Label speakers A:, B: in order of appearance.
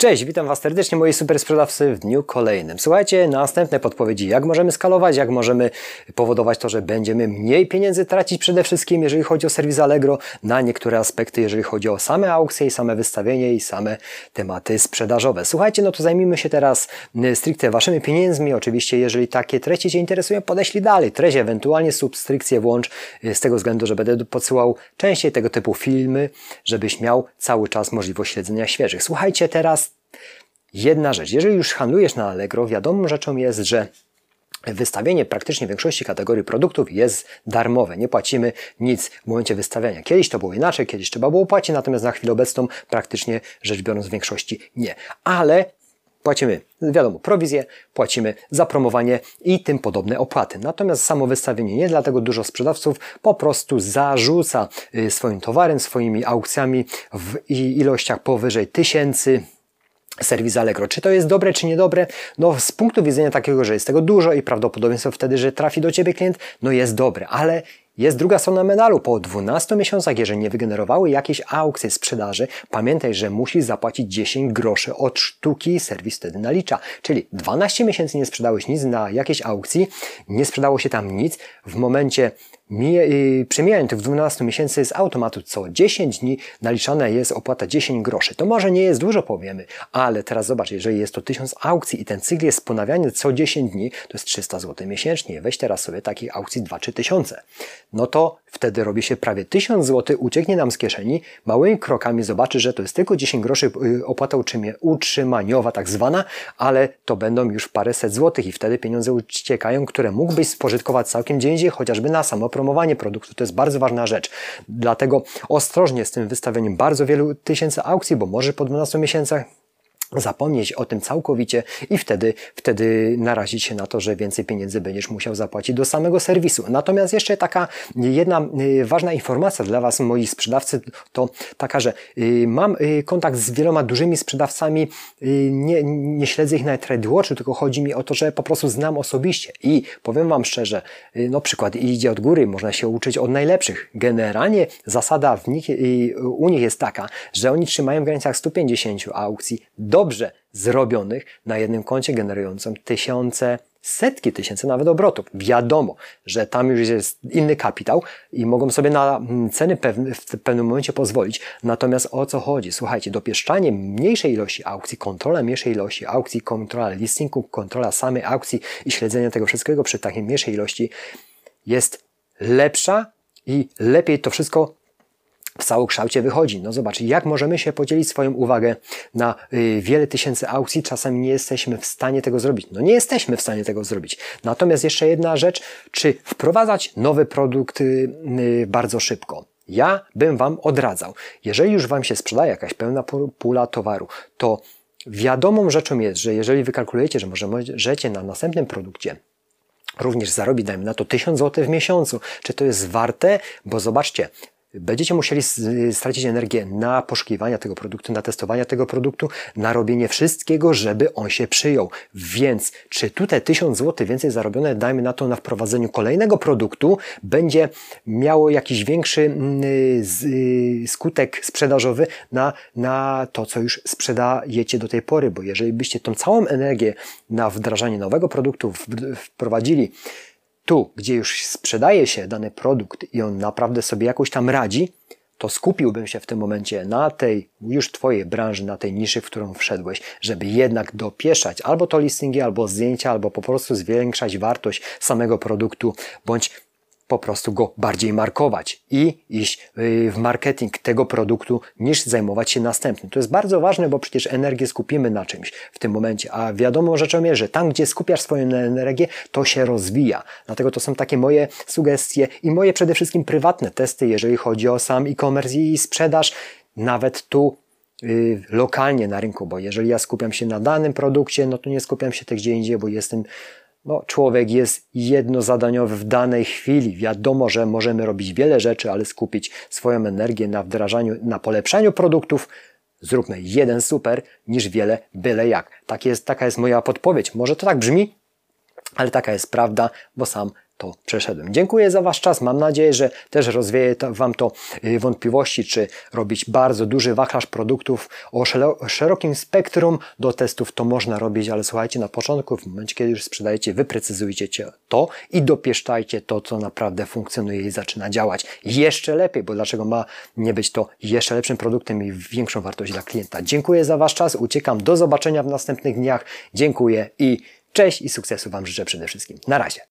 A: Cześć, witam Was serdecznie moi super sprzedawcy w dniu kolejnym. Słuchajcie, następne podpowiedzi, jak możemy skalować, jak możemy powodować to, że będziemy mniej pieniędzy tracić przede wszystkim, jeżeli chodzi o serwis Allegro, na niektóre aspekty, jeżeli chodzi o same aukcje i same wystawienie i same tematy sprzedażowe. Słuchajcie, no to zajmijmy się teraz stricte Waszymi pieniędzmi. Oczywiście, jeżeli takie treści Cię interesują, podeślij dalej treść, ewentualnie subskrypcję włącz y, z tego względu, że będę podsyłał częściej tego typu filmy, żebyś miał cały czas możliwość śledzenia świeżych. Słuchajcie, teraz Jedna rzecz, jeżeli już handlujesz na Allegro, wiadomą rzeczą jest, że Wystawienie praktycznie większości kategorii produktów jest darmowe. Nie płacimy nic w momencie wystawiania. Kiedyś to było inaczej, kiedyś trzeba było płacić, natomiast na chwilę obecną praktycznie rzecz biorąc w większości nie. Ale płacimy, wiadomo, prowizję, płacimy za promowanie i tym podobne opłaty. Natomiast samo wystawienie nie, dlatego dużo sprzedawców po prostu zarzuca y, swoim towarem, swoimi aukcjami w ilościach powyżej tysięcy serwis Allegro. Czy to jest dobre, czy niedobre? No z punktu widzenia takiego, że jest tego dużo i prawdopodobieństwo wtedy, że trafi do Ciebie klient, no jest dobre, ale jest druga strona medalu. Po 12 miesiącach, jeżeli nie wygenerowały jakieś aukcje sprzedaży, pamiętaj, że musisz zapłacić 10 groszy od sztuki serwis wtedy nalicza. Czyli 12 miesięcy nie sprzedałeś nic na jakiejś aukcji, nie sprzedało się tam nic. W momencie przemijania tych 12 miesięcy z automatu co 10 dni naliczana jest opłata 10 groszy. To może nie jest dużo, powiemy, ale teraz zobacz, jeżeli jest to 1000 aukcji i ten cykl jest ponawiany co 10 dni, to jest 300 zł miesięcznie. Weź teraz sobie takich aukcji 2-3 tysiące. No to wtedy robi się prawie 1000 zł, ucieknie nam z kieszeni, małymi krokami zobaczy, że to jest tylko 10 groszy y, opłata utrzymaniowa tak zwana, ale to będą już paręset złotych i wtedy pieniądze uciekają, które mógłbyś spożytkować całkiem gdzie indziej, chociażby na samo promowanie produktu. To jest bardzo ważna rzecz. Dlatego ostrożnie z tym wystawieniem bardzo wielu tysięcy aukcji, bo może po 12 miesiącach zapomnieć o tym całkowicie i wtedy, wtedy narazić się na to, że więcej pieniędzy będziesz musiał zapłacić do samego serwisu. Natomiast jeszcze taka jedna y, ważna informacja dla Was, moi sprzedawcy, to taka, że y, mam y, kontakt z wieloma dużymi sprzedawcami, nie, nie śledzę ich na TradeWatchu, tylko chodzi mi o to, że po prostu znam osobiście i powiem Wam szczerze, no przykład idzie od góry, można się uczyć od najlepszych. Generalnie zasada w nich, u nich jest taka, że oni trzymają w granicach 150 aukcji do dobrze zrobionych na jednym koncie generującym tysiące, setki tysięcy nawet obrotów. Wiadomo, że tam już jest inny kapitał i mogą sobie na mm, ceny w pewnym momencie pozwolić. Natomiast o co chodzi? Słuchajcie, dopieszczanie mniejszej ilości aukcji, kontrola mniejszej ilości aukcji, kontrola listingu, kontrola samej aukcji i śledzenie tego wszystkiego przy takiej mniejszej ilości jest lepsza i lepiej to wszystko w całokształcie wychodzi. No zobacz, jak możemy się podzielić swoją uwagę na y, wiele tysięcy aukcji, czasami nie jesteśmy w stanie tego zrobić. No nie jesteśmy w stanie tego zrobić. Natomiast jeszcze jedna rzecz, czy wprowadzać nowe produkty y, bardzo szybko? Ja bym Wam odradzał. Jeżeli już Wam się sprzeda jakaś pełna pula towaru, to wiadomą rzeczą jest, że jeżeli wykalkulujecie, że możecie na następnym produkcie również zarobić, dajmy na to 1000 zł w miesiącu. Czy to jest warte? Bo zobaczcie, Będziecie musieli stracić energię na poszukiwania tego produktu, na testowania tego produktu, na robienie wszystkiego, żeby on się przyjął. Więc czy tutaj 1000 zł więcej zarobione, dajmy na to na wprowadzeniu kolejnego produktu, będzie miało jakiś większy mm, skutek sprzedażowy na, na to, co już sprzedajecie do tej pory, bo jeżeli byście tą całą energię na wdrażanie nowego produktu wprowadzili tu, gdzie już sprzedaje się dany produkt i on naprawdę sobie jakoś tam radzi, to skupiłbym się w tym momencie na tej już Twojej branży, na tej niszy, w którą wszedłeś, żeby jednak dopieszać albo to listingi, albo zdjęcia, albo po prostu zwiększać wartość samego produktu, bądź po prostu go bardziej markować i iść y, w marketing tego produktu niż zajmować się następnym. To jest bardzo ważne, bo przecież energię skupimy na czymś w tym momencie, a wiadomo rzeczą jest, że tam, gdzie skupiasz swoją energię, to się rozwija. Dlatego to są takie moje sugestie i moje przede wszystkim prywatne testy, jeżeli chodzi o sam e-commerce i sprzedaż, nawet tu y, lokalnie na rynku, bo jeżeli ja skupiam się na danym produkcie, no to nie skupiam się tak gdzie indziej, bo jestem no, człowiek jest jednozadaniowy w danej chwili. Wiadomo, że możemy robić wiele rzeczy, ale skupić swoją energię na wdrażaniu, na polepszaniu produktów. Zróbmy jeden super niż wiele byle jak. Tak jest, taka jest moja podpowiedź. Może to tak brzmi, ale taka jest prawda, bo sam to przeszedłem. Dziękuję za Wasz czas. Mam nadzieję, że też rozwieje to, Wam to y, wątpliwości, czy robić bardzo duży wachlarz produktów o szerokim spektrum do testów. To można robić, ale słuchajcie, na początku, w momencie, kiedy już sprzedajecie, wyprecyzujcie to i dopieszczajcie to, co naprawdę funkcjonuje i zaczyna działać jeszcze lepiej, bo dlaczego ma nie być to jeszcze lepszym produktem i większą wartość dla klienta. Dziękuję za Wasz czas. Uciekam. Do zobaczenia w następnych dniach. Dziękuję i cześć i sukcesu Wam życzę przede wszystkim. Na razie.